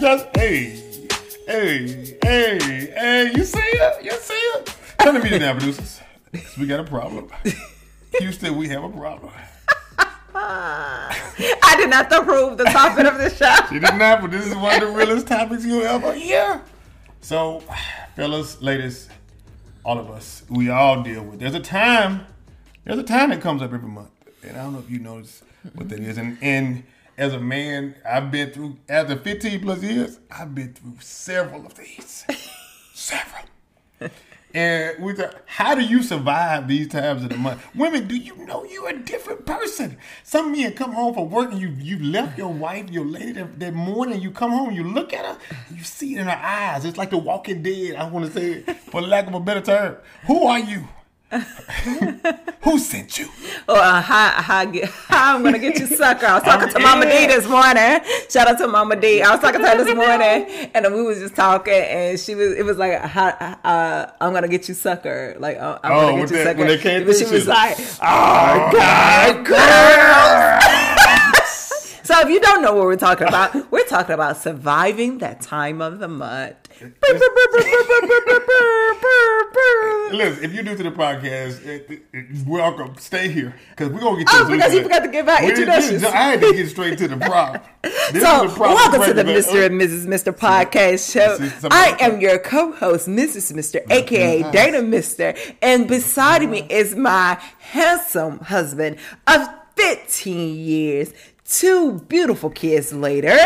You guys, hey, hey, hey, hey, you see it? You see it? Turn the meeting now, producers. We got a problem. Houston, we have a problem. I did not approve the topic of the show. She did not, but this is one of the realest topics you'll ever hear. So, fellas, ladies, all of us, we all deal with. There's a time, there's a time that comes up every month, and I don't know if you notice what that is. And and as a man, I've been through after 15 plus years, I've been through several of these, several. And we thought, how do you survive these times of the month? Women, do you know you're a different person? Some men come home from work and you you left your wife, your lady that, that morning. You come home, you look at her, and you see it in her eyes. It's like the Walking Dead. I want to say, it, for lack of a better term, who are you? Who sent you? Or uh, how, how, get, how I'm gonna get you sucker. I was talking to Mama D this morning. Shout out to Mama D. I was talking to her this morning, and we was just talking, and she was. It was like, how, uh, I'm gonna get you sucker. Like, uh, I'm Oh, gonna get you they- sucker. when they came but she was like, oh God, girl. If you don't know what we're talking about, we're talking about surviving that time of the month. Listen, if you're new to the podcast, eh, eh, welcome. Stay here because we're gonna get. Oh, to because you forgot to give out introductions. I had to get straight to the problem. This So, the problem welcome to the Mr. and Mrs. Mister podcast show. This is some- I am your co-host, Mrs. Mister, aka Nice. Dana Mister, and beside me is my handsome husband of 15 years, two beautiful kids later.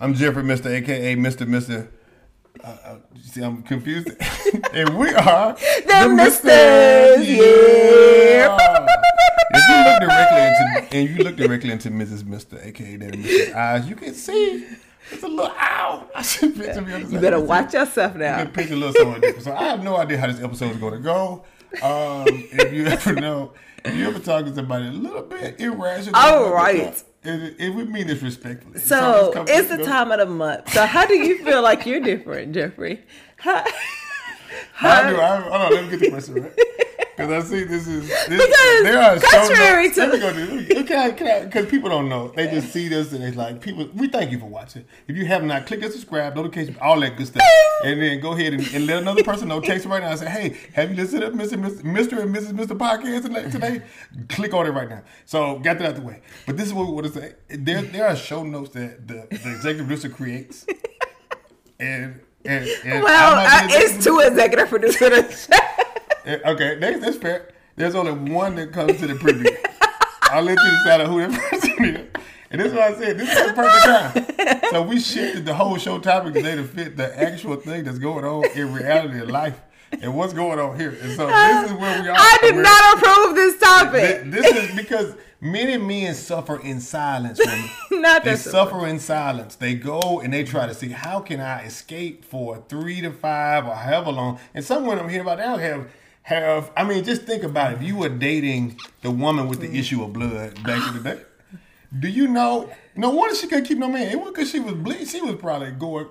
I'm Jeffrey, Mr. AKA Mr. Mr. Uh, uh, see, I'm confused. and we are The Misters, yeah. If you look directly into and you look directly into Mrs. Mr. AKA Mr. eyes, you can see it's a little ow. I should picture me on You better watch yourself You now. can picture a little something different. So I have no idea how this episode is going to go. Um, if you ever know, you ever talk to somebody a little bit irrational, oh, All about right. It, it would mean this respectfully. So it's the time of the month. So how do you feel like you're different, Jeffrey? How, How do I? Hold on, let me get the question right. Because I see this is this, Because there are contrary notes- to- Let me go to this. Can I? Can I? Because people don't know. They just see this and it's like people. We thank you for watching. If you have not, click and subscribe, notification, all that good stuff, and then go ahead and, and let another person know. Text right now and say, "Hey, have you listened to Mr. Mr. Mr. and Mrs. Mister podcast today? today? Click on it right now." So got that out the way. But this is what we want to say. There, there are show notes that the, the executive producer creates, and. And, and well, I'm not the executive it's two executive producers. Okay, that's, that's fair. There's only one that comes to the preview. I'll let you decide who that person is. And this is what I said. This is the perfect time. So we shifted the whole show topic today to fit the actual thing that's going on in reality of life and what's going on here. And so this is where we are. I did not approve this topic. Th- This is because many men suffer in silence. Not they suffer in silence. They go and they try to see how can I escape for three to five or however long. And some women I'm hearing about now have have. I mean, just think about it. if you were dating the woman with the mm. issue of blood back in the day. Do you know? No wonder she couldn't keep no man. It wasn't because she was bleeding. She was probably going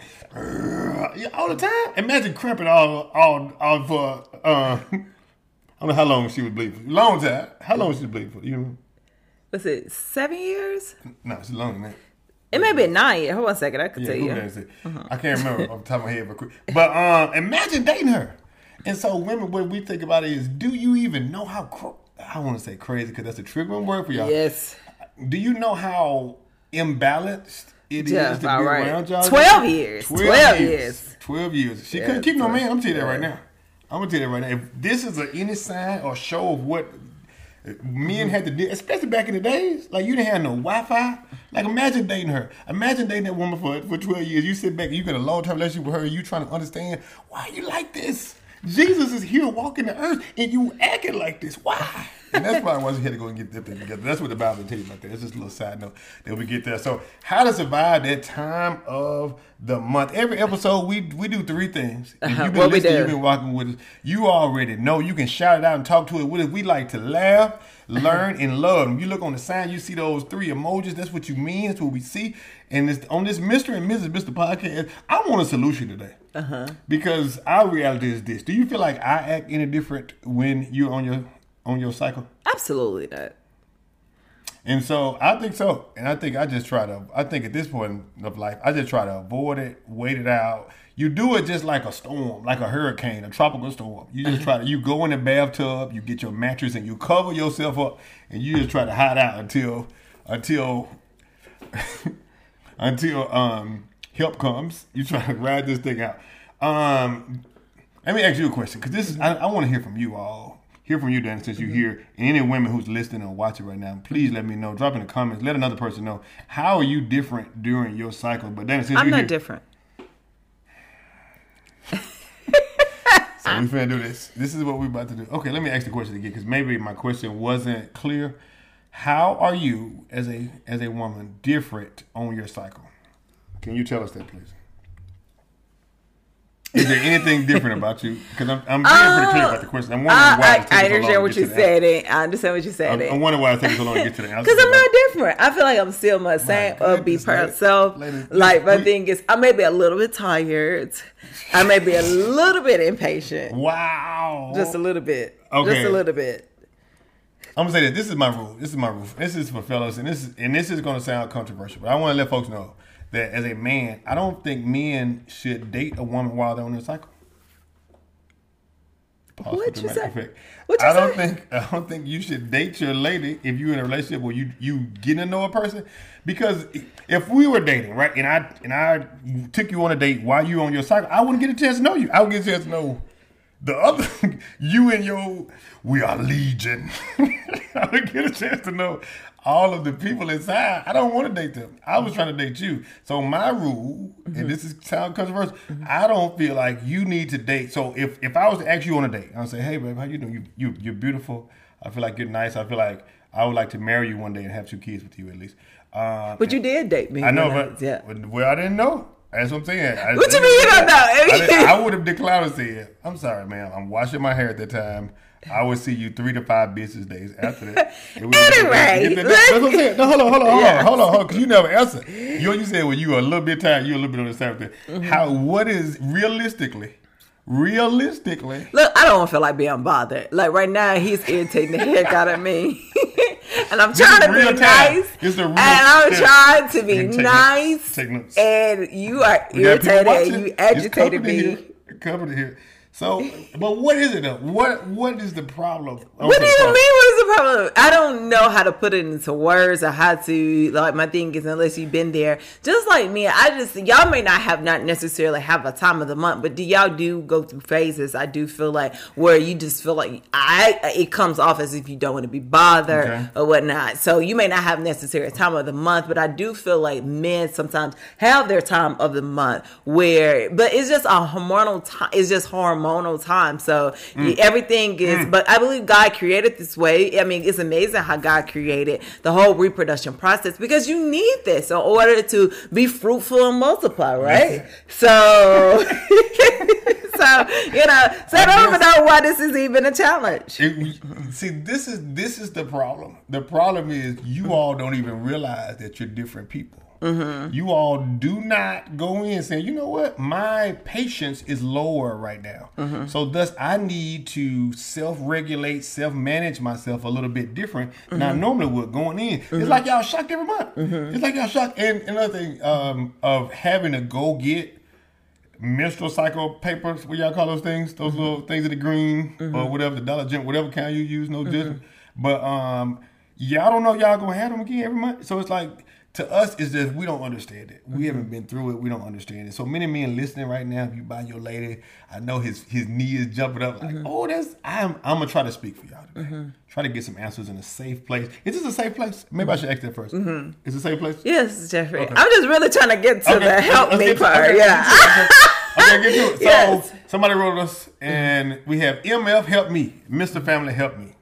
all the time. Imagine cramping all all all for. Uh, I don't know how long she was bleeding. For. Long time. How long she was bleeding for? You know? Was it seven years? No, it's longer than that. It may be nine. Hold on a second. I can Yeah, tell you. it? I can't remember off the top of my head, but quick. But um, imagine dating her. And so, women, what we think about it is, do you even know how? Cr- I want to say crazy because that's a triggering word for y'all. Yes. Do you know how imbalanced it is to be right. around y'all? 12 years. 12 years. Twelve years. She Yeah, couldn't keep no man. I'm gonna tell you that right now. I'm gonna tell you that right now. If this is a, any sign or show of what men had to do, especially back in the days, like you didn't have no Wi-Fi. Like imagine dating her. Imagine dating that woman for for 12 years. You sit back, you got a long term relationship with her. You trying to understand why you like this. Jesus is here walking the earth, and you acting like this. Why? And that's why I wasn't here to go and get that thing together. That's what the Bible tells you about that. It's just a little side note that we get there. So, how to survive that time of the month? Every episode, we we do three things. If you've been listening, you've been walking with us. You already know. You can shout it out and talk to it with us. We like to laugh, learn, and love. When you look on the sign, you see those three emojis. That's what you mean. That's what we see. And this, on this Mr. and Mrs. Mister podcast, I want a solution today. Uh-huh. Because our reality is this. Do you feel like I act any different when you're on your on your cycle? Absolutely not. And so I think so. And I think I just try to, I think at this point of life, I just try to avoid it, wait it out. You do it just like a storm, like a hurricane, a tropical storm. You just try to, you go in the bathtub, you get your mattress and you cover yourself up and you just try to hide out until, until, until, um, help comes. You try to ride this thing out. Um, let me ask you a question because this is, I, I want to hear from you all hear from you, Dan, since you're mm-hmm. here. And any women who's listening or watching right now, please let me know. Drop in the comments. Let another person know. How are you different during your cycle? But Dan, since I'm you're not here, different. So we finna do this. This is what we're about to do. Okay, let me ask the question again because maybe my question wasn't clear. How are you as a as a woman different on your cycle? Can you tell us that, please? Is there anything different about you? Because I'm, I'm being pretty clear about the question. I'm wondering I, why I, I so long understand to what you said. and I understand what you said. I'm, I'm wondering why it's taking so long to get to the answer. Because I'm not different. I feel like I'm still my same upbeat myself. Like my thing is, I may be a little bit tired. I may be a little bit impatient. Wow. Just a little bit. Okay. Just a little bit. I'm gonna say this. This is my rule. This is my rule. This is for fellas, and this is and this is gonna sound controversial, but I want to let folks know that as a man, I don't think men should date a woman while they're on their cycle. Pause What'd you say? effect. What'd you I don't say? think I don't think you should date your lady if you're in a relationship where you you get to know a person. Because if we were dating, right, and I and I took you on a date while you on your cycle, I wouldn't get a chance to know you. I would get a chance to know the other you and your we are legion. I would get a chance to know all of the people inside. I don't want to date them. I was trying to date you. So my rule, and this is sound controversial, I don't feel like you need to date. So if if I was to ask you on a date, I'd say, Hey babe, how you doing? You you you're beautiful. I feel like you're nice. I feel like I would like to marry you one day and have two kids with you at least. Uh, But you did date me. I know, but yeah. well, I didn't know. That's what I'm saying. I, What you mean you don't know? I, I would have declined and said, "I'm sorry, man. I'm washing my hair at the time. I would see you three to five business days after that." Anyway, That- that's what I'm saying. No, hold on, hold on, hold Yeah. on, hold on, hold on, because you never answered. You you said when you were a little bit tired, you were a little bit on the same thing. Mm-hmm. How? What is realistically? Realistically, Look, I don't feel like being bothered. Like right now, he's irritating the heck out of me. and I'm trying to be time. nice. This is a real- and I'm trying to be nice. notes. Take notes. And you are irritated you It's agitated me. Here. Company here. So, but what is it though? What What is the problem? What do you so- mean? What is the problem? I don't know how to put it into words or how to like my thing is unless you've been there. Just like me, I just y'all may not have not necessarily have a time of the month, but do y'all do go through phases? I do feel like where you just feel like I it comes off as if you don't want to be bothered Okay. or whatnot. So you may not have necessary time of the month, but I do feel like men sometimes have their time of the month where, but it's just a hormonal time. It's just hormonal time. So Mm. everything is, but I believe God created this way. I mean, it's amazing how God created the whole reproduction process because you need this in order to be fruitful and multiply, right? So, so you know, so I don't even know why this is even a challenge. It- see, this is this is the problem. The problem is you all don't even realize that you're different people. Mm-hmm. You all do not go in saying, you know what, my patience is lower right now. Mm-hmm. So thus, I need to self-regulate, self-manage myself a little bit different. than I Mm-hmm. normally would going in. It's like y'all shocked every month. It's like y'all shocked. And another thing um, of having to go get menstrual cycle papers. What y'all call those things? Those little things in the green or whatever the Dollar General, whatever kind you use. No judgment. But um, y'all don't know y'all gonna have them again every month. So it's like to us, it's just we don't understand it. We haven't mm-hmm. been through it. We don't understand it. So many men listening right now, if you buy your lady, I know his his knee is jumping up. Like, mm-hmm. oh, that's I'm I'm gonna try to speak for y'all today. Mm-hmm. Try to get some answers in a safe place. Is this a safe place? Maybe I should ask that 1st Is it a safe place? Yes, Jeffrey. I'm just really trying to get to the help me part. okay, yeah. Okay, get to it. So Yes. somebody wrote us, and we have MF help me, Mr. Family help me.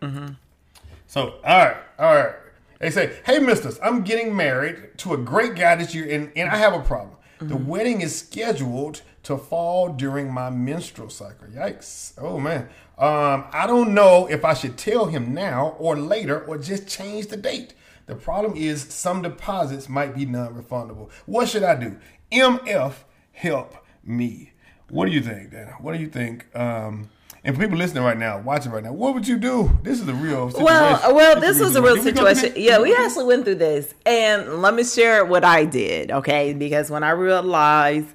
So all right, all right. They say, "Hey, Misters, I'm getting married to a great guy this year, and, and I have a problem. The wedding is scheduled to fall during my menstrual cycle. Yikes! Oh man, um, I don't know if I should tell him now or later, or just change the date." The problem is some deposits might be non-refundable. What should I do? MF help me. What do you think, Dana? What do you think? Um, And for people listening right now, watching right now, what would you do? This is a real situation. Well, well, this was a real we situation. this? Yeah, we actually went through this, and let me share what I did. Okay, because when I realized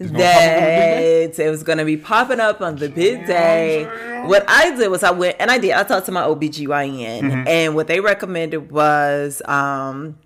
gonna pop up on the big that it was going to be popping up on the big day, what I did was I went and I did. I talked to my OBGYN, Mm-hmm. and what they recommended was. um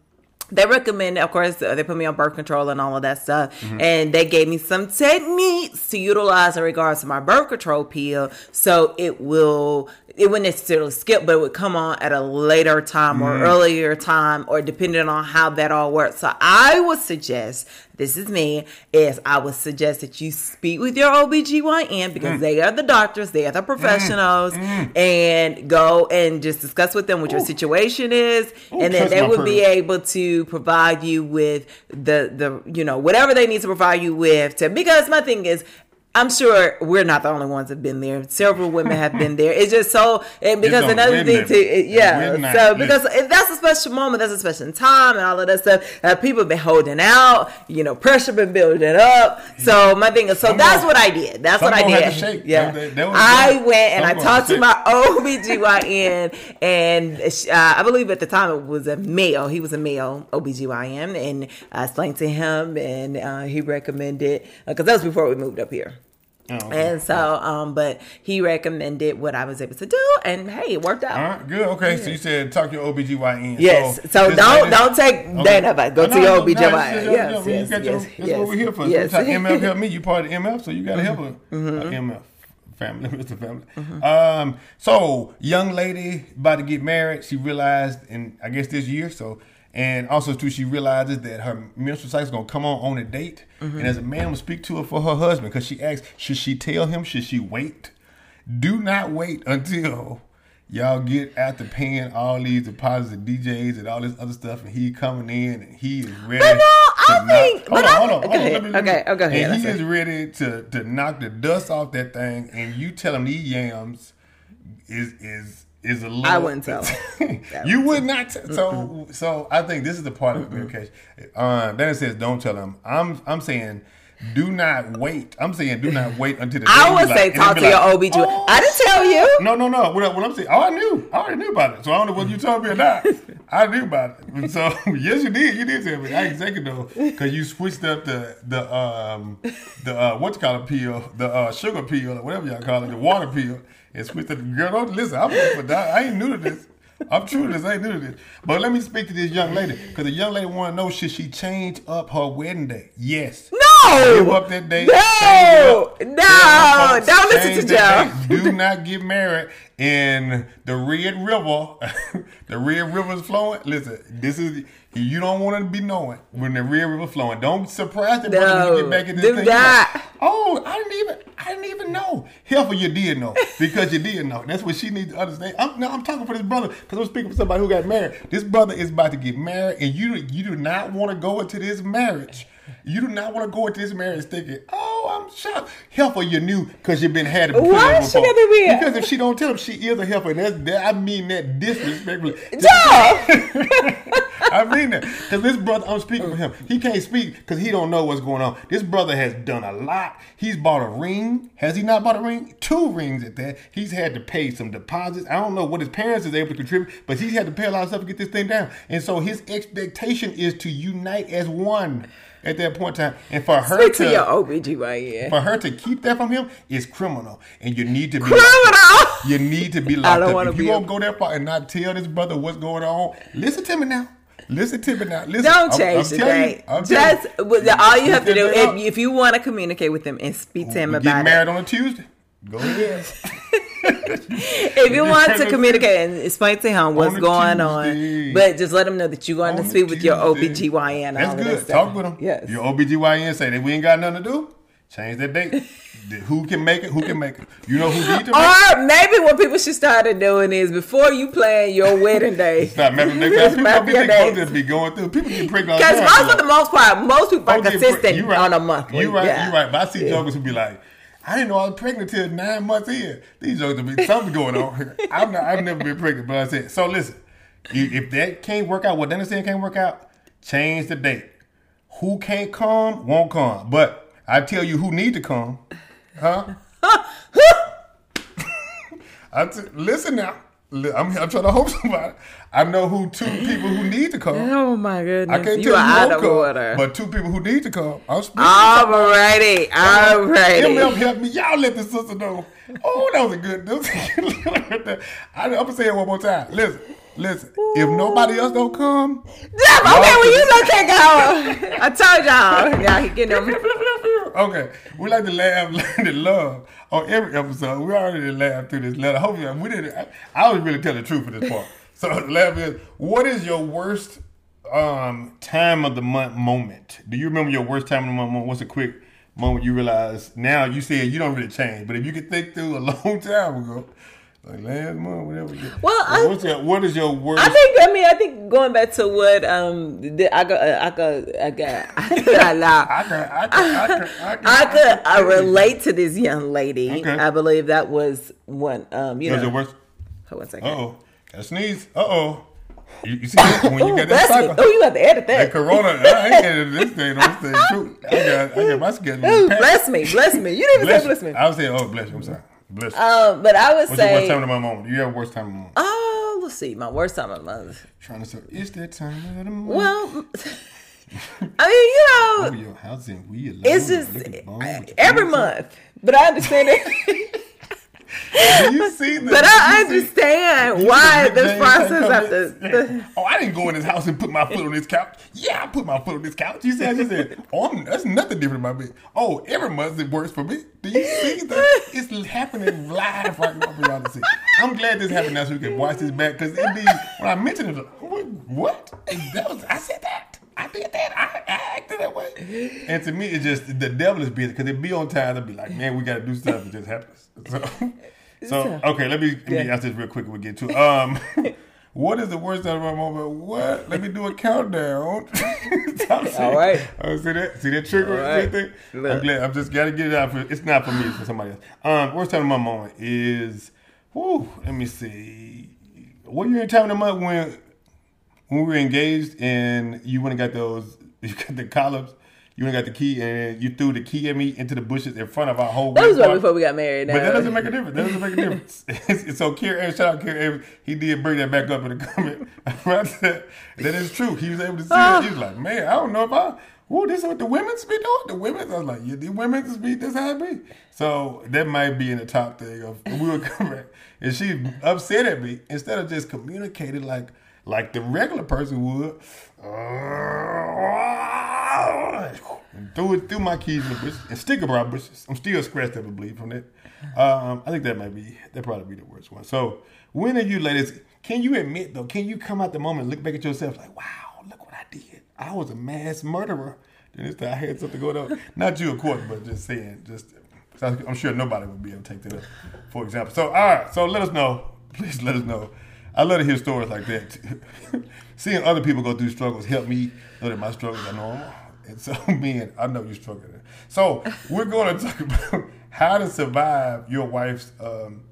they recommend, of course, uh, they put me on birth control and all of that stuff, Mm-hmm. and they gave me some techniques to utilize in regards to my birth control pill, so it will it wouldn't necessarily skip, but it would come on at a later time or Mm-hmm. earlier time, or depending on how that all works. So I would suggest, this is me, is I would suggest that you speak with your OBGYN Mm. because they are the doctors, they are the professionals, and go and just discuss with them what your situation is, and then they would be able to provide you with the the you know whatever they need to provide you with to because my thing is I'm sure we're not the only ones that have been there. Several women have been there. It's just so, and because another thing to it- yeah. So because that's a special moment, that's a special time, and all of that stuff. Uh, people have been holding out. You know, pressure been building up. So my thing is, so Some that's gonna- what I did. That's what I did. have to shake. Yeah, They- they was I went and some I talked to my OBGYN, and uh, I believe at the time it was a male. He was a male OBGYN, and I explained to him, and uh, he recommended because that was before we moved up here. Oh, okay. And so, um, but he recommended what I was able to do, and hey, it worked out. All right, good. Okay, so you said talk to your OBGYN. Yes. So, this don't lady- don't take Okay. that advice. Go No, to your no, no, OBGYN. this is your- yes, you yes, your- yes, That's yes, what we're here for. yes. Mm-hmm. MF help me. You part of MF, so you got to help her. Uh, MF family, Mr. Family. Um, so young lady about to get married. She realized, in I guess this year, so. And also too, she realizes that her menstrual cycle is gonna come on on a date, Mm-hmm. and as a man will speak to her for her husband, because she asks, should she tell him? Should she wait? Do not wait until y'all get after paying all these deposits and DJs and all this other stuff, and he coming in and he is ready. But no, I to knock- think- Hold but on, hold on, think- hold on. okay, me- me- okay, oh, And he is ready to to knock the dust off that thing, and you tell him these yams is is is a little. I wouldn't tell you would not. T- so so I think this is the part of the communication. Uh, then it says don't tell them. I'm I'm saying. Do not wait. I'm saying do not wait until the. I would say like- talk to your like, OBGYN. "Oh, I didn't tell you. no, no, no. What, what I'm saying, oh, I knew. I already knew about it. So I don't know whether you told me or not. I knew about it. So yes, you did. You did tell me. I ain't taking though, because you switched up the the um the uh, what you call it pill, the uh, sugar peel or whatever y'all call it, the water pill, and switched it. Girl, don't listen. I'm for that. I ain't new to this. I'm true to this. I ain't new to this. But let me speak to this young lady, because the young lady want to know should she change up her wedding day? Yes. No. Give up that date. No. change it up. No. Folks, Don't listen to that Joe. Do not get married in the Red River. the Red River is flowing. Listen, this is you don't want to be knowing when the Red River flowing. Don't surprise the brother when you get back in this thing. Like, oh, I didn't even, I didn't even know. Helpful, you did know because you did know. That's what she needs to understand. I'm, no, I'm talking for this brother because I'm speaking for somebody who got married. This brother is about to get married, and you, you do not want to go into this marriage. You do not want to go into this marriage thinking, "Oh, I'm shocked." Helper, you knew because you've been had it put Why in she before. gotta be a- Because if she don't tell him, she is a helper, and that's that, I mean that disrespectfully. I mean that because this brother, I'm speaking for him. He can't speak because he don't know what's going on. This brother has done a lot. He's bought a ring. Has he not bought a ring? Two rings at that. He's had to pay some deposits. I don't know what his parents is able to contribute, but he's had to pay a lot of stuff to get this thing down. And so his expectation is to unite as one at that point in time. And for her Speak to, to your OBGYN. for her to keep that from him is criminal, and you need to be Criminal. you need to be locked don't up. If you won't go that far and not tell this brother what's going on, listen to me now. Listen to me now. Listen. Don't change I'm the telling you, date. I'm telling Just you. all you have to do that thing up. if, if you want to communicate with him and speak to him about get it. married on a Tuesday. Go ahead. If you want to communicate and explain to him what's On going Tuesday. on, but just let him know that you're going On to speak with your. OBGYN. That's of that good. Talk with him. Yes. Your OBGYN say that we ain't got nothing to do. Change that date. Who can make it? Who can make it? You know who need to make it? Or maybe what people should start doing is before you plan your wedding day. Stop mapping that. People Map don't be your think dates. folks just be going through. People get pregnant. Because most for the most part, most people are consistent pre- right. on a month. You're right, yeah. you right. But I see jokers who be like, I didn't know I was pregnant till nine months in. These jokers be something going on here. I'm not, I've never been pregnant, but I said so. Listen, you- if that can't work out, what Dennis said can't work out, change the date. Who can't come won't come, but I tell you who need to come, huh? I t- listen now. I'm, I'm trying to hope somebody. I know who two people who need to come. Oh my goodness. I can't you tell are you out of come, order. but two people who need to come. I'm speaking. Alrighty. MF Alrighty. help me. Y'all let the sister know. Oh, that was a good. Was I, I'm gonna say it one more time. Listen, listen. If nobody else don't come, Jeff, okay, well, you gonna take out. I told y'all. Y'all he getting them. Okay, we like to laugh, learn to love on every episode. We already laughed through this letter. Hopefully, we didn't. I, I was really telling the truth for this part. So the laugh is, what is your worst um, time of the month moment? Do you remember your worst time of the month moment? What's a quick moment you realize now? You said you don't really change, but if you could think through a long time ago, like last month, whatever. Well, I- what's your, what is your worst? I think. I mean, I think going back to what um, the, I got, I got, I got, I got, I can, I I I could uh, relate to this young lady. Okay. I believe that was one. Um, you What's know, your worst? hold on a second. Uh oh, got a sneeze. Uh oh. You, you see that when you Ooh, got that bless cycle? Oh, you got to edit That that. corona, I ain't getting this thing this thing. True. I got, I got my schedule. Ooh, bless me, bless me. You didn't even say bless me. I was saying, oh, bless you. I'm sorry. Bless you. Um, but I would What's your worst say, time of my moment? You have a worst time of my moment. oh, let's see, my worst time of the month. Trying to say, it's that time of the month. Well, I mean, you Oh, know, your house in it's just every month. But I understand it. You see the, but I see- understand why see the this process after. comments? Oh, I didn't go in his house and put my foot on this couch. Yeah, I put my foot on this couch. You said, you said, oh, I'm, that's nothing different about me. Oh, every month it works for me. Do you see that? It's happening live right now for y'all to see. I'm glad this happened now so we can watch this back because it be when I mentioned it, like, what? That was I said that. I did that. I, I acted that way. And to me, it's just the devil is busy because it be on time. They'll be like, man, we got to do stuff. It just happens. So, so okay, let me let me Yeah. answer this real quick. We'll get to it. Um, what is the worst time of my moment? What? Let me do a countdown. All right. Oh, see that? See that trigger? Right. See that? I'm glad. I'm just gotta get it out. For, it's not for me. It's for somebody else. Um, worst time of my moment is. Whoo, let me see. What year and time of the month when when we were engaged and you went and got those you got the columns, you went and got the key and you threw the key at me into the bushes in front of our whole That was right before we got married. But that doesn't make a difference. That doesn't make a difference. So Kerry, shout out Kerry, he did bring that back up in the comment. That, is true. He was able to see Ah. it. He was like, man, I don't know if I. Whoa, this is what the women's be doing. The women's, I was like, yeah, the women's be this happy. So that might be in the top thing of we were back and she upset at me instead of just communicating like like the regular person would. And threw it through my keys in the and sticker bra bushes. I'm still scratched up and bleed from that. Um, I think that might be that probably be the worst one. So when are you ladies? Can you admit though? Can you come out the moment and look back at yourself like, wow, look what I did. I was a mass murderer. Then this time I had something going on. Not you, of course, but just saying. Just I'm sure nobody would be able to take that up, for example. So all right. So let us know. Please let us know. I love to hear stories like that. Seeing other people go through struggles help me know that my struggles are normal. And so, man, I know you're struggling. So, we're going to talk about how to survive your wife's um,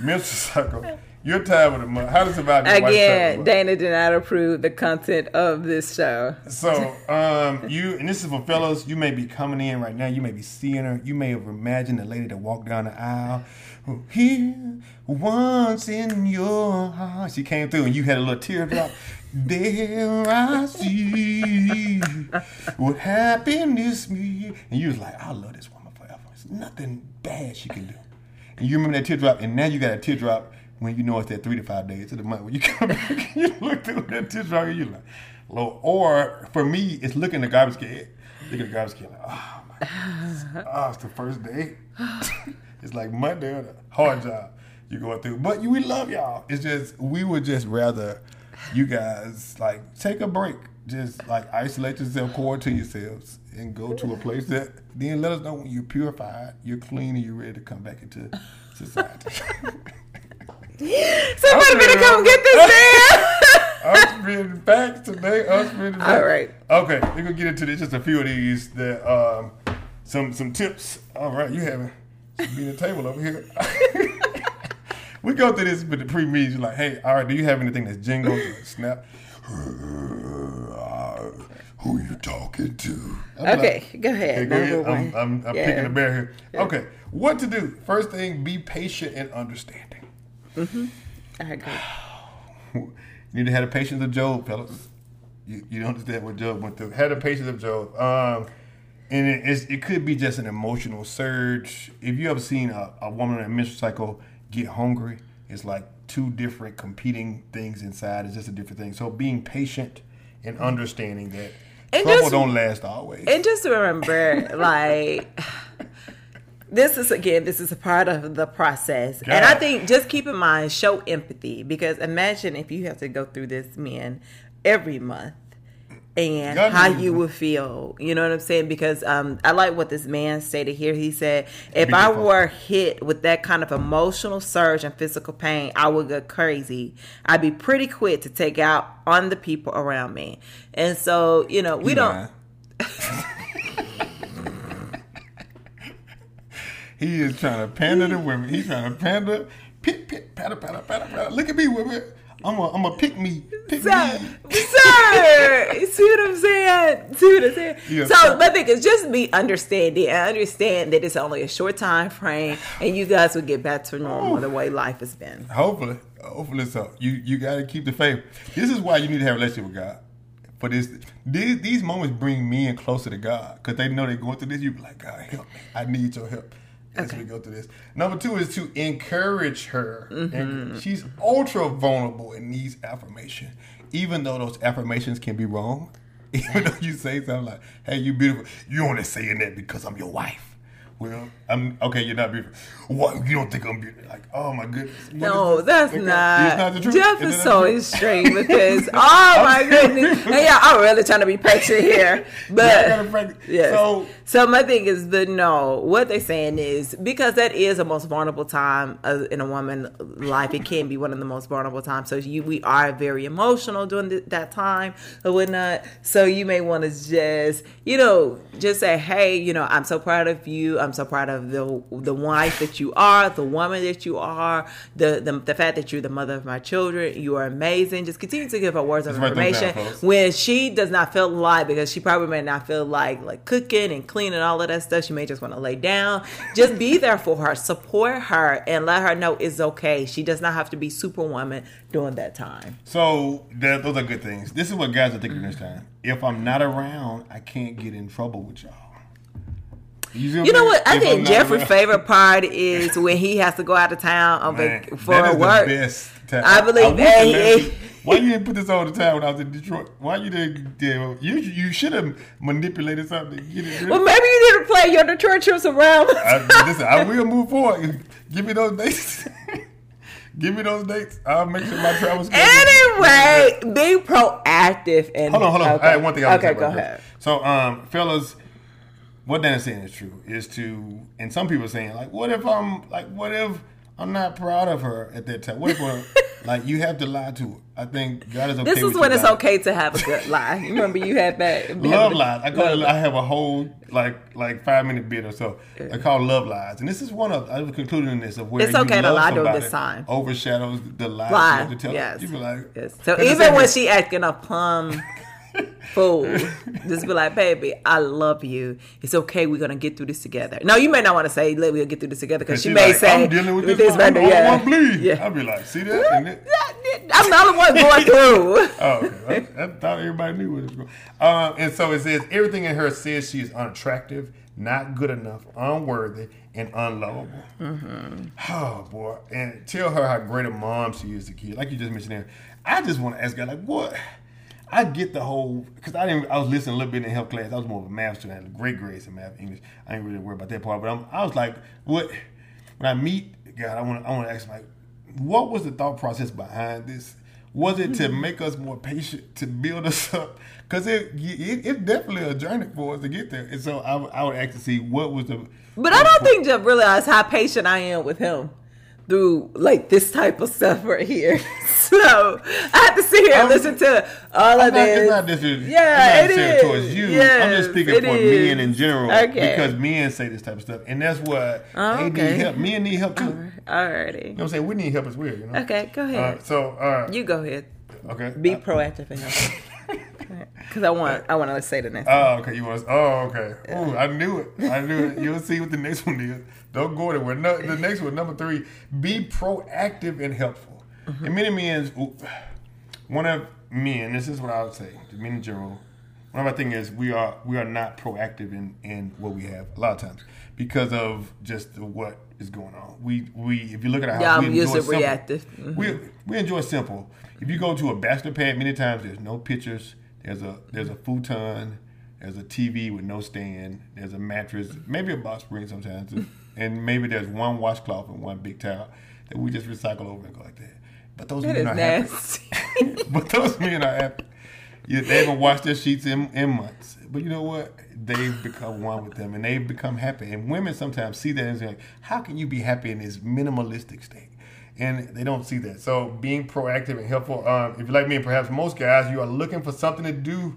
menstrual cycle, your time of the month. How to survive your wife's time of the Again. Dana did not approve the content of this show. So, um, you and this is for fellas. You may be coming in right now. You may be seeing her. You may have imagined the lady that walked down the aisle. who Here, once in your heart, she came through, and you had a little teardrop. there I see what happiness me, and you was like, I love this woman forever. There's nothing bad she can do. And you remember that teardrop, and now you got a teardrop when you know it's that three to five days of the month. When you come back, and you look through that teardrop, and you like, Lord. Or for me, it's looking at the garbage can. Look at the garbage can, like, oh my goodness. Oh, it's the first day. it's like Monday, the hard job you're going through. But we love y'all. It's just we would just rather you guys like take a break. Just like isolate yourself, quarantine yourselves, and go to a place that then let us know when you're purified, you're clean, and you're ready to come back into society. Somebody better come get this man. I'm spinning back today. I'm spinning back. All right. Okay, we're gonna get into this. Just a few of these that um some some tips. All right, you having be the table over here. we go through this with the pre meetings. You're like, hey, all right, do you have anything that's jingles or snap? Who you talking to? I'm like, Okay, go Okay, ahead. go ahead. I'm. I'm, I'm Yeah. picking the bear here. Okay, what to do? First thing, be patient and understanding. I agree. You need to have the patience of Job, fellas. You, you don't understand what Job went through. Have the patience of Job. Um, and it, it's, it could be just an emotional surge. If you ever seen a, a woman in a menstrual cycle get hungry, it's like two different competing things inside. It's just a different thing. So being patient and understanding that And trouble just- don't last always. And just remember, like, this is again, this is a part of the process. And I think just keep in mind, show empathy because imagine if you have to go through this, men, every month. And God how you would feel, you know what I'm saying? Because um, I like what this man stated here. He said, "If I were hit with that kind of emotional surge and physical pain, I would go crazy. I'd be pretty quick to take out on the people around me." And so, you know, we He don't. he is trying to pander to women. He's trying to pander, pit, pit, patter, patter, patter, patter. Look at me, women. I'm a, I'm a pick me, pick Sir, me. sir, you see what I'm saying? See what I'm saying? Yeah. So my thing is just be understanding. I understand that it's only a short time frame, and you guys will get back to normal the way life has been. Hopefully, hopefully so. You you got to keep the faith. This is why you need to have a relationship with God. For this, these, these moments bring men closer to God because they know they're going through this. You be like, God, help me. I need your help as Okay. we go through this. Number two is to encourage her. Mm-hmm. And she's ultra vulnerable and needs affirmation, even though those affirmations can be wrong. Even though you say something like, "Hey, you beautiful," you only saying that because I'm your wife. Well, I'm okay. You're not beautiful. What? You don't think I'm beautiful? Like, oh my goodness. No, that's Okay. not. It's not the truth. Jeff Is so not the extreme with this. Oh my goodness! And yeah, I'm really trying to be patient here, but Yeah, I gotta practice. Yes. So- So, my thing is, the no, what they're saying is because that is a most vulnerable time uh, in a woman's life. It can be one of the most vulnerable times. So you, we are very emotional during th- that time or whatnot. So you may want to just, you know, just say, hey, you know, I'm so proud of you. I'm so proud of the the wife that you are, the woman that you are, the the, the fact that you're the mother of my children. You are amazing. Just continue to give her words of Just write those down, information when she does not feel like because she probably may not feel like like cooking and cleaning all of that stuff she may just want to lay down just be there for her support her and let her know it's okay she does not have to be superwoman during that time So that, those are good things. This is what guys are thinking this time. If I'm not around, I can't get in trouble with y'all. You, you know what i saying? If I'm think jeffrey's favorite part is when he has to go out of town on Man, vac- for that is work The best time. I believe- the hey, hey. Why you didn't put this all the time when I was in Detroit? Why you didn't? You you should have manipulated something. to get it. well maybe you need to play your detroit trips around I, listen, I will move forward. Give me those dates. Give me those dates. I'll make sure my travel schedule. anyway be proactive and Hold on, hold on. okay, I had one thing I was okay go ahead. So, um, fellas, what Dan is saying is true. Is to, and some people are saying like, what if I'm like, what if I'm not proud of her at that time? What if, we're, uh, like, you have to lie to her? I think God is okay. This is when it's lying. okay to have a good lie. You remember you had that Love lies. I call it. I have a whole like like five minute bit or so. I call love lies, and this is one of I was concluding in this of where It's you okay to lie during this time. overshadows the lies lie. you have to tell. Yes. You be like, yes. So even when she acting a plum fool, just be like, baby, I love you. It's okay. We're gonna get through this together. No, you may not want to say, "Let we'll get through this together," because she, she may like, say, I'm dealing with this. one. I'm the vendor, only yeah. bleed. Yeah. I'll be like, see that? I'm the only one going through. Oh, okay. I, I thought everybody knew what it was going. Um, and so it says everything in her says she is unattractive, not good enough, unworthy, and unlovable. Oh boy! And tell her how great a mom she is to kid. Like you just mentioned there. I just want to ask her, like, what? I get the whole because I didn't. I was listening a little bit in health class. I was more of a math student. I had great grades in math, English. I didn't really worry about that part. But I'm, I was like, what? When I meet God, I want. I want to ask like, what was the thought process behind this? Was it to hmm. make us more patient, to build us up? Because it, it it's definitely a journey for us to get there. And so I, I would ask to see what was the. But I don't think Jeff realized how patient I am with him through like this type of stuff right here. so I have to sit here and I'm- listen to all I'm of not, this. it's not this. Yeah, it's it not necessarily is. towards you. I'm just speaking for is. men in general Okay. because men say this type of stuff, and that's what Oh, they okay. need help. Men need help too. You know Alrighty. what I'm saying? We need help as well. You know. Okay, go ahead. Uh, so, uh, You go ahead. okay. Be proactive and help. Because I want, I want to say the next. Oh, okay. You want? Oh, okay. Ooh, I knew it. I knew it. You'll see what the next one is. Don't go there. No, the next one, number three, be proactive and helpful. And many men, one of men, this is what I would say, to men in general. One of my thing is we are we are not proactive in in what we have a lot of times because of just what is going on. We we if you look at our house, I'm we enjoy simple. reactive. Mhm. We we enjoy simple. If you go to a bachelor pad, many times there's no pictures. There's a there's a futon. There's a TV with no stand. There's a mattress, maybe a box spring sometimes, and maybe there's one washcloth and one big towel that we just recycle over and go like that. But those That men are happy. but those men are happy. Yeah, they haven't washed their sheets in, in months. But you know what? They've become one with them and they've become happy. And women sometimes see that and say, like, how can you be happy in this minimalistic state? And they don't see that. So being proactive and helpful. Um, if you're like me, and perhaps most guys, you are looking for something to do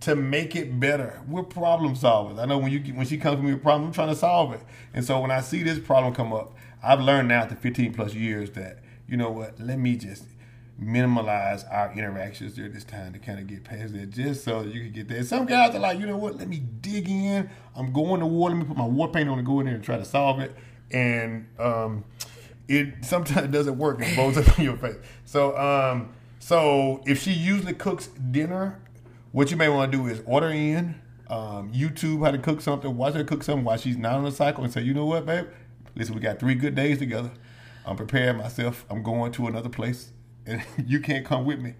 to make it better. We're problem solvers. I know when you when she comes to me with a problem, I'm trying to solve it. And so when I see this problem come up, I've learned now after 15 plus years that you know what? Let me just minimalize our interactions during this time to kind of get past that, just so you can get there. Some guys are like, you know what? Let me dig in. I'm going to war. Let me put my war paint on and go in there and try to solve it. And um, it sometimes doesn't work. It blows up in your face. So, um, so if she usually cooks dinner, what you may want to do is order in, um, YouTube how to cook something, watch her cook something while she's not on the cycle, and say, you know what, babe? Listen, we got three good days together. I'm preparing myself. I'm going to another place, and you can't come with me.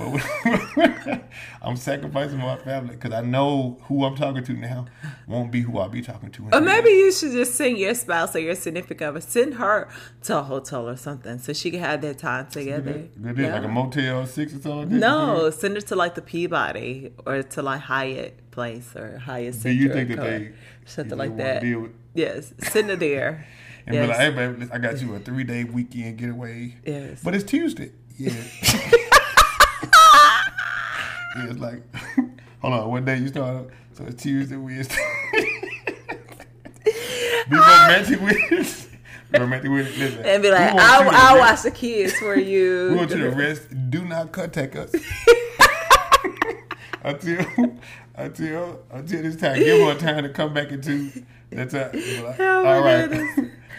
Well, I'm sacrificing my family because I know who I'm talking to now won't be who I'll be talking to. Or maybe you should just send your spouse or your significant other, send her to a hotel or something so she can have that time together. Good deal, like a Motel Six or something. like? No, send her to like the Peabody or to like Hyatt Place or Hyatt Center. Do you think that they something like that? Yes, send her there. and yes. be like, hey, baby, I got you a three day weekend getaway. Yes. But it's Tuesday. Yeah. yeah, it's like, hold on, what day you start? So it's Tuesday, Wednesday. Be romantic with it. Romantic with it. Listen, and be like, I'll, I'll watch the kids for you. We want you to rest. Do not contact us. until until until this time. Give her time to come back into that time. Like, Oh, All right.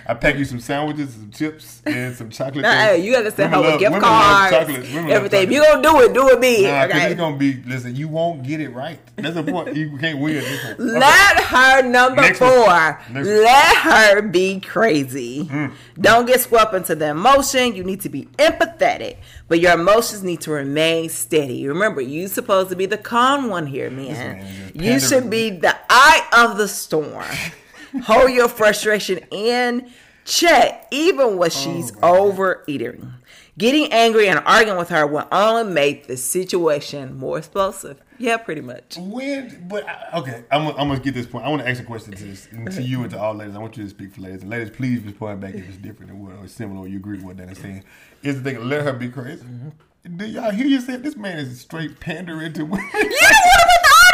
I pack you some sandwiches, some chips, and some chocolate. Nah, hey, you got to send her Women with gift cards. Everything. If you gonna do it, do it me. Nah, okay? it's gonna be. Listen, you won't get it right. That's the point. You can't win. Okay. Let her number Next four. Let her be crazy. Mm. Don't get swept into the emotion. You need to be empathetic, but your emotions need to remain steady. Remember, you're supposed to be the calm one here, man. man You should be the eye of the storm. Hold your frustration in check, even when oh she's overeating. Getting angry and arguing with her will only make the situation more explosive. Yeah, pretty much. When, but I- okay, I'm, I'm gonna get this point. I want to ask a question to this, to you and to all ladies. I want you to speak for ladies. And ladies, please respond back if it's different what or similar or you agree with what Danny's saying. Is the thing let her be crazy? Mm-hmm. Do y'all hear you say this man is straight pandering to women?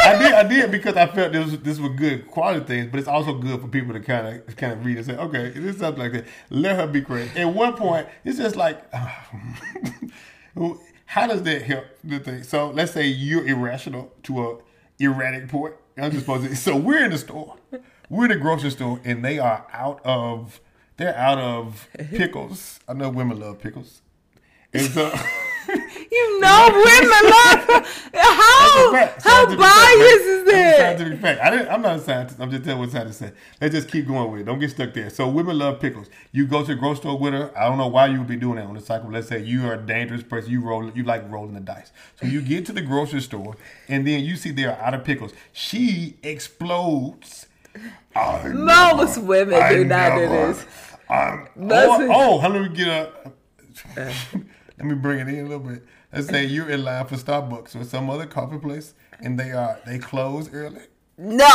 I did, I did because I felt this was, this were good quality things, but it's also good for people to kind of kind of read and say, okay, it is something like that. Let her be crazy. At one point, it's just like, how does that help the thing? So let's say you're irrational to a erratic point. I'm just supposed to. So we're in the store, we're in the grocery store, and they are out of they're out of pickles. I know women love pickles, and so. You know women love how That's a fact. how biased is that? scientific fact. I didn't, I'm not a scientist. I'm just telling what scientists say. Let's just keep going with it. Don't get stuck there. So women love pickles. You go to the grocery store with her. I don't know why you would be doing that on the cycle. Let's say you are a dangerous person. You roll. You like rolling the dice. So you get to the grocery store and then you see they are out of pickles. She explodes. I Most women I do not do this. That's oh, oh, let me get uh. a. let me bring it in a little bit. Let's say you're in line for Starbucks or some other coffee place, and they are they close early. No,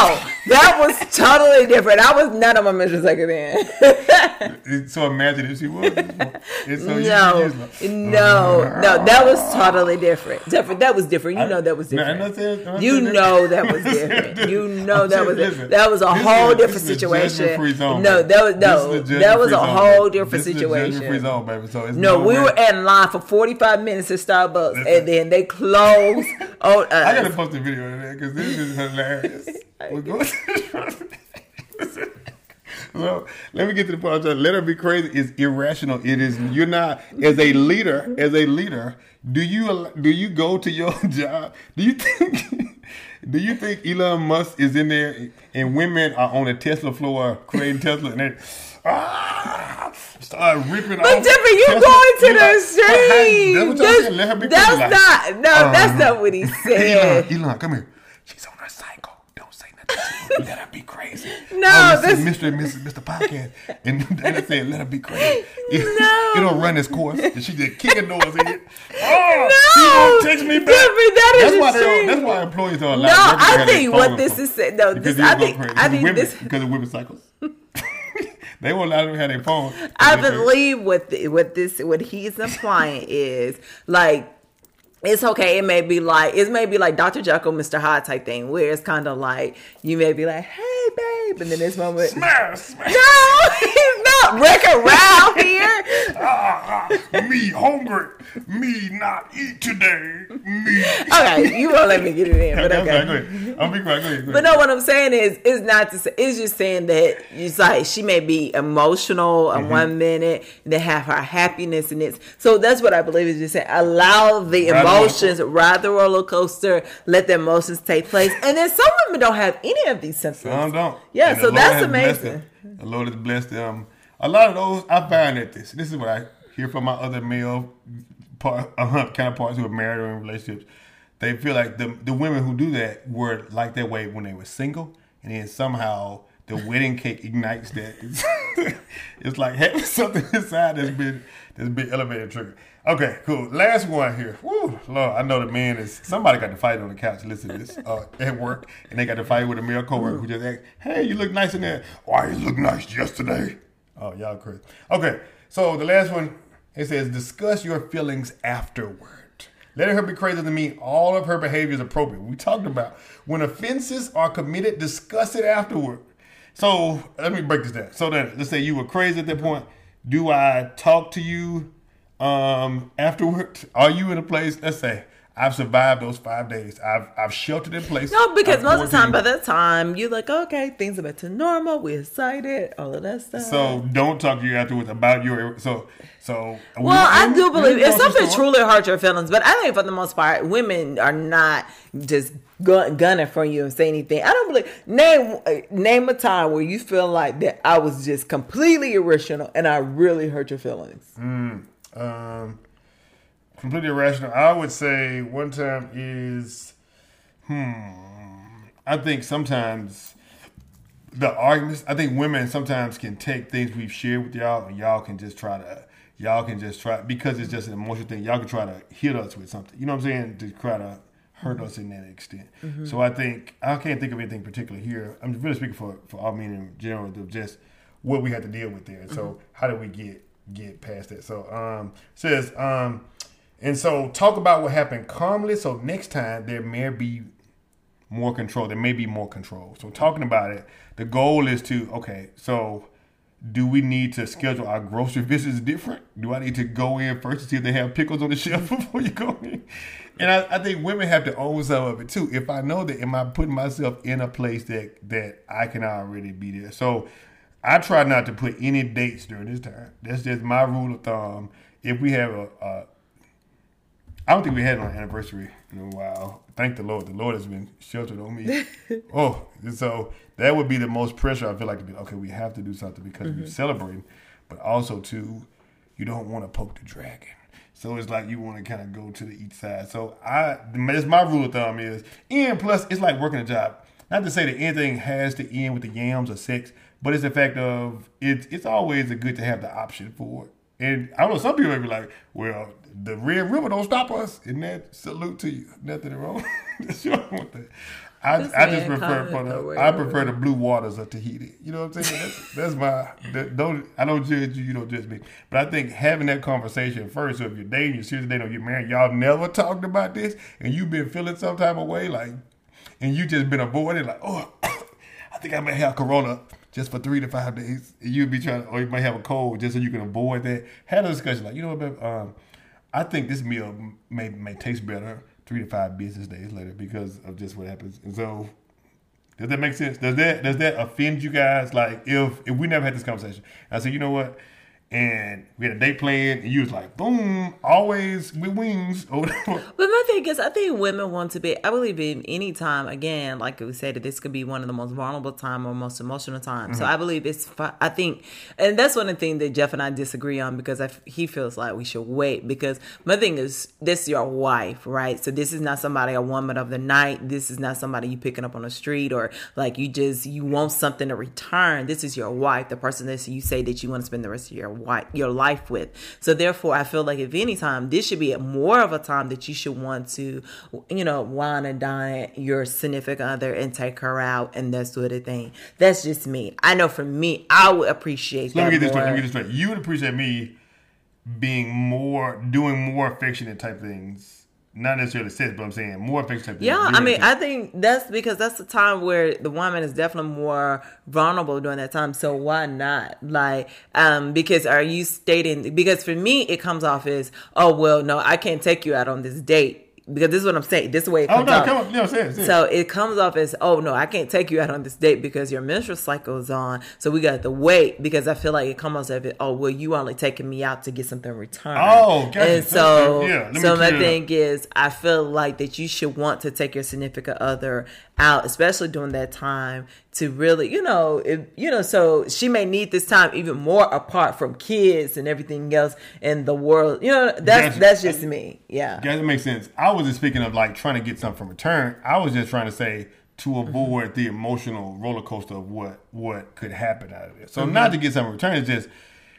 that was totally different. I was none of my mentions taken in. So imagine if she was. So no, like, no, no, that was totally different. Different. That was different. You know that was No, different. not saying- not You know different. that was different. You know that was listen, that was a whole a- different this is a situation. zone, No, that was no, a that was a zone, whole different This is a judgment-free situation. zone, baby. So it's No, we nowhere- were in line for 45 minutes at Starbucks Listen. and then they closed old us. I gotta post a video of that because this is hilarious. We're going so let me get to the point. Let her be crazy is irrational. It is you're not as a leader. As a leader, do you do you go to your job? Do you think? Do you think Elon Musk is in there and women are on the Tesla floor creating Tesla and they ah, start ripping but off? Jeffrey, you Tesla? going to the like, stream. That's That's. Let her be that's. Like, not, no, uh, that's not what he said. Elon, Elon, come here. She's on her cycle. Don't say nothing. to her. Let her be crazy. No, this- Mr. and Mrs. Mister Podcast, and they said, "Let her be crazy." It, No. it don't run its course. And she just kicking doors in it. Oh, No, he text me back. That is that's why that's why employees are allowed. No, I think what this is saying. No, this I think. I think women, this. because of women's cycles. they won't allow them to have their phone. I believe what the, what this what he's implying is like it's okay. It may be like it may be like Dr. Jekyll, Mr. Hyde type thing, where it's kind of like you may be like, "Hey, babe," and then this moment, no, Smash, smash. he's not wrecking around here. Ah, ah, me hungry. Me not eat today. Me. Okay, you won't let me get it in, but Okay, okay. Ahead. I'll be quiet. Go ahead. Go But no, what I'm saying is, is not to say. It's just saying that it's like she may be emotional in one minute, then have her happiness in it. So that's what I believe is just saying. Allow the Ride the emotions, ride the roller coaster, let the emotions take place, and then some women don't have any of these symptoms. Some don't. Yeah, And so that's amazing. The Lord has blessed them. A lot of those, I find that this. This is what I hear from my other male part, uh, counterparts who are married or in relationships. They feel like the the women who do that were like that way when they were single, and then somehow the wedding cake ignites that. It's, like having something inside that's been that's been elevated trigger. Okay, cool. Last one here. Woo, Lord, I know the man is somebody got to fight on the couch. Listen to this uh, at work, and they got to fight with a male coworker who just asked, "Hey, you look nice in there. Why you look nice yesterday?" Oh, y'all crazy. Okay, so the last one it says, "Discuss your feelings afterward." Letting her be crazy doesn't all of her behavior is appropriate. We talked about when offenses are committed, discuss it afterward. So let me break this down. So then, let's say you were crazy at that point. Do I talk to you um, afterward? Are you in a place? Let's say I've survived those five days. I've I've sheltered in place. No, because I've most of the time, by that time, you're like, okay, things are back to normal. We're excited, all of that stuff. So don't talk to you afterwards about your so so. Well, I do believe if something truly hurts your feelings, but I think for the most part, women are not just gun, gunning for you and say anything. I don't believe name name a time where you feel like that I was just completely irrational and I really hurt your feelings. Um, completely irrational. I would say one time is, hmm. I think sometimes the arguments. I think women sometimes can take things we've shared with y'all, and y'all can just try to. Y'all can just try because it's just an emotional thing. Y'all can try to hit us with something. You know what I'm saying? To try to hurt us in that extent. So I think I can't think of anything particular here. I'm really speaking for for all men in general. Of just what we had to deal with there. So how do we get get past that? So um says um and so talk about what happened calmly. So next time there may be more control. There may be more control. So talking about it, the goal is to okay. So do we need to schedule our grocery visits different? Do I need to go in first to see if they have pickles on the shelf before you go in? And I, I think women have to own some of it too. If I know that, am I putting myself in a place that that I can already be there? So I try not to put any dates during this time. That's just my rule of thumb. If we have a, a I don't think we had an anniversary in a while. Thank the Lord. The Lord has been sheltered on me. oh, so that would be the most pressure I feel like to be okay. We have to do something because we're mm-hmm. celebrating, but also too, you don't want to poke the dragon. So it's like you want to kind of go to the each side. So I, that's my rule of thumb is, and plus it's like working a job. Not to say that anything has to end with the yams or sex, but it's the fact of it's it's always a good to have the option for it. And I don't know, some people may be like, well, the Red River don't stop us. And that salute to you. Nothing wrong. That's your own thing. I, This I just prefer for the the I prefer the blue waters of Tahiti. You know what I'm saying? That's, that's my that, don't I don't judge you, you don't judge me. But I think having that conversation first, so if you're dating, you're serious, they don't get married, y'all never talked about this, and you've been feeling some type of way, like and you just been avoiding, like, oh I think I may have corona just for three to five days. And you'd be trying, or you might have a cold just so you can avoid that. Have a discussion like, you know what, babe, um, I think this meal may may taste better three to five business days later because of just what happens. And so, does that make sense? Does that does that offend you guys? Like, if if we never had this conversation, I said, you know what? And we had a date planned, and you was like, boom, always with wings or whatever. But my thing is, I think women want to be. I believe in any time. Again, like we said, this could be one of the most vulnerable time or most emotional times. So mm-hmm. I believe it's. I think, and that's one of the things that Jeff and I disagree on because I he feels like we should wait. Because my thing is, this is your wife, right? So this is not somebody a woman of the night. This is not somebody you picking up on the street or like you just you want something to return. This is your wife, the person that you say that you want to spend the rest of your your life with. So therefore, I feel like if any time, this should be more of a time that you should want to, you know, wine and dine your significant other and take her out and that sort of thing. That's just me. I know for me, I would appreciate Let that me get this straight. Let me get this straight. You would appreciate me being more, doing more affectionate type things. Not necessarily sex, but I'm saying more affectionate type Yeah. I mean, I think that's because that's the time where the woman is definitely more vulnerable during that time. So why not? Like, um, because are you stating? Because for me, it comes off as, oh well, no, I can't take you out on this date because this is what I'm saying. This way it oh no, off. come on, no, say it, say it. So it comes off as, oh no, I can't take you out on this date because your menstrual cycle is on. So we got to wait because I feel like it comes off as, oh well, you only taking me out to get something returned. Oh, gotcha. and so Yeah, so my clear it up. thing is, I feel like that you should want to take your significant other out, especially during that time, to really, you know, if, you know, so she may need this time even more apart from kids and everything else in the world. You know, that's Gotcha. that's just me. Yeah. Guys, that makes sense. I wasn't speaking of like trying to get something from return. I was just trying to say to avoid mm-hmm. the emotional roller coaster of what what could happen out of it. So mm-hmm. not to get something in return, it's just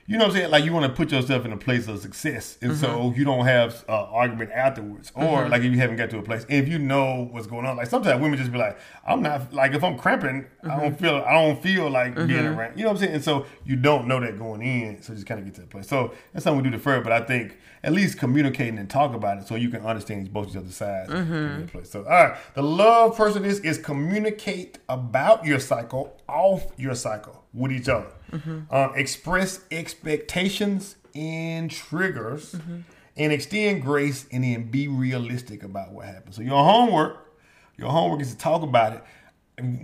you know what I'm saying. Like you want to put yourself in a place of success, and so mm-hmm. you don't have uh, argument afterwards, or mm-hmm. like if you haven't got to a place, and if you know what's going on. Like sometimes women just be like, I'm not like if I'm cramping, I don't mm-hmm. feel I don't feel like being around. You know what I'm saying? And so you don't know that going in, so just kind of get to the place. So that's something we do defer, but I think at least communicating and talk about it so you can understand both each other's sides. place. So all right, the love person is is communicate about your cycle off your cycle with each other. Um, express expectations and triggers, and extend grace, and then be realistic about what happens. So your homework, your homework is to talk about it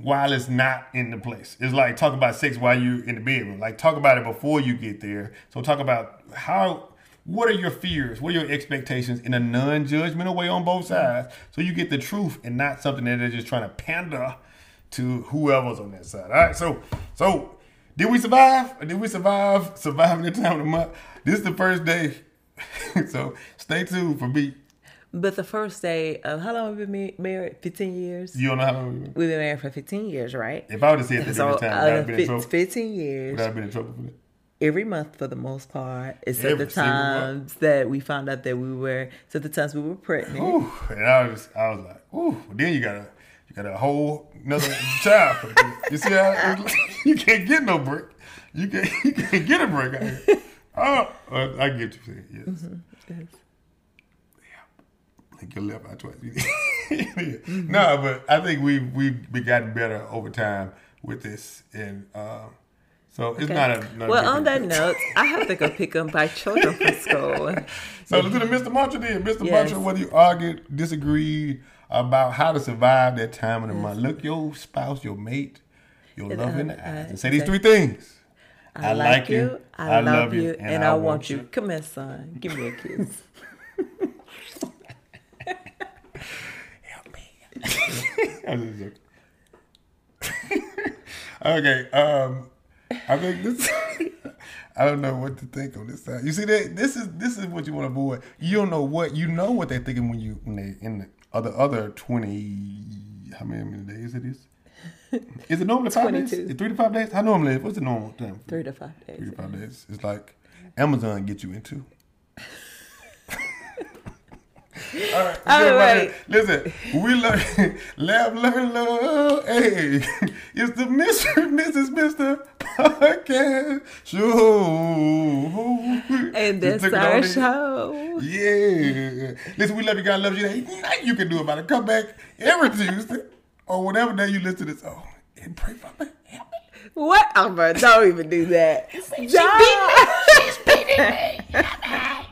while it's not in the place. It's like talk about sex while you're in the bedroom. Like talk about it before you get there. So talk about how what are your fears? What are your expectations in a non-judgmental way on both sides? So you get the truth and not something that they're just trying to pander to whoever's on that side. All right. So so did we survive? Did we survive? Surviving the time of the month. This is the first day. so stay tuned for me. But the first day of how long have we been married? Fifteen years. You don't know how long we've been. We've been married for fifteen years, right? If I would have said that So every time, would I out have of been in trouble? fifteen years, Would I have been in trouble for that? every month for the most part, except Every the times that we found out that we were, except the times we were pregnant. Ooh, and I was, I was like, ooh. Then you got a, you got a whole another child. For You see how you can't get no break. You can't, you can't get a break out here. Oh, uh, I get you saying yes. Yes. Like your left eye twice. yeah. No, but I think we we've been gotten better over time with this, and um, so it's Okay. not a. Not well, big on that note, I have to go pick up my children from school. So let's do the Mr. Mantra then. Mr. Yes. Whether you argued, disagreed about how to survive that time of the month, look your spouse, your mate, your love in the uh, eyes uh, and say these three things. I, like you, I, love you, and, I want you. you. Come here, son. Give me a kiss. Help me. I'm just joking. okay. Um, I think this. I don't know what to think on this side. You see that this is this is what you want to avoid. You don't know what you know what they're thinking when you when they in the other other twenty. How many, many days it is? Is it normally five days? 22. Is three to five days? How normally? What's the normal time? Three to five days. Three to five days. It's like Amazon get you into. All right, All everybody, right. listen. We love, laugh, learn, love. Hey, it's the Mr. Mrs. Mister podcast show. And that's took our show. Yeah. Listen, we love you. God loves you. Ain't nothing you can do about it. Come back every Tuesday or whatever day you listen to this. Oh, and pray for me. Help me. What? Amber, don't even do that. She beat me. She's beating me.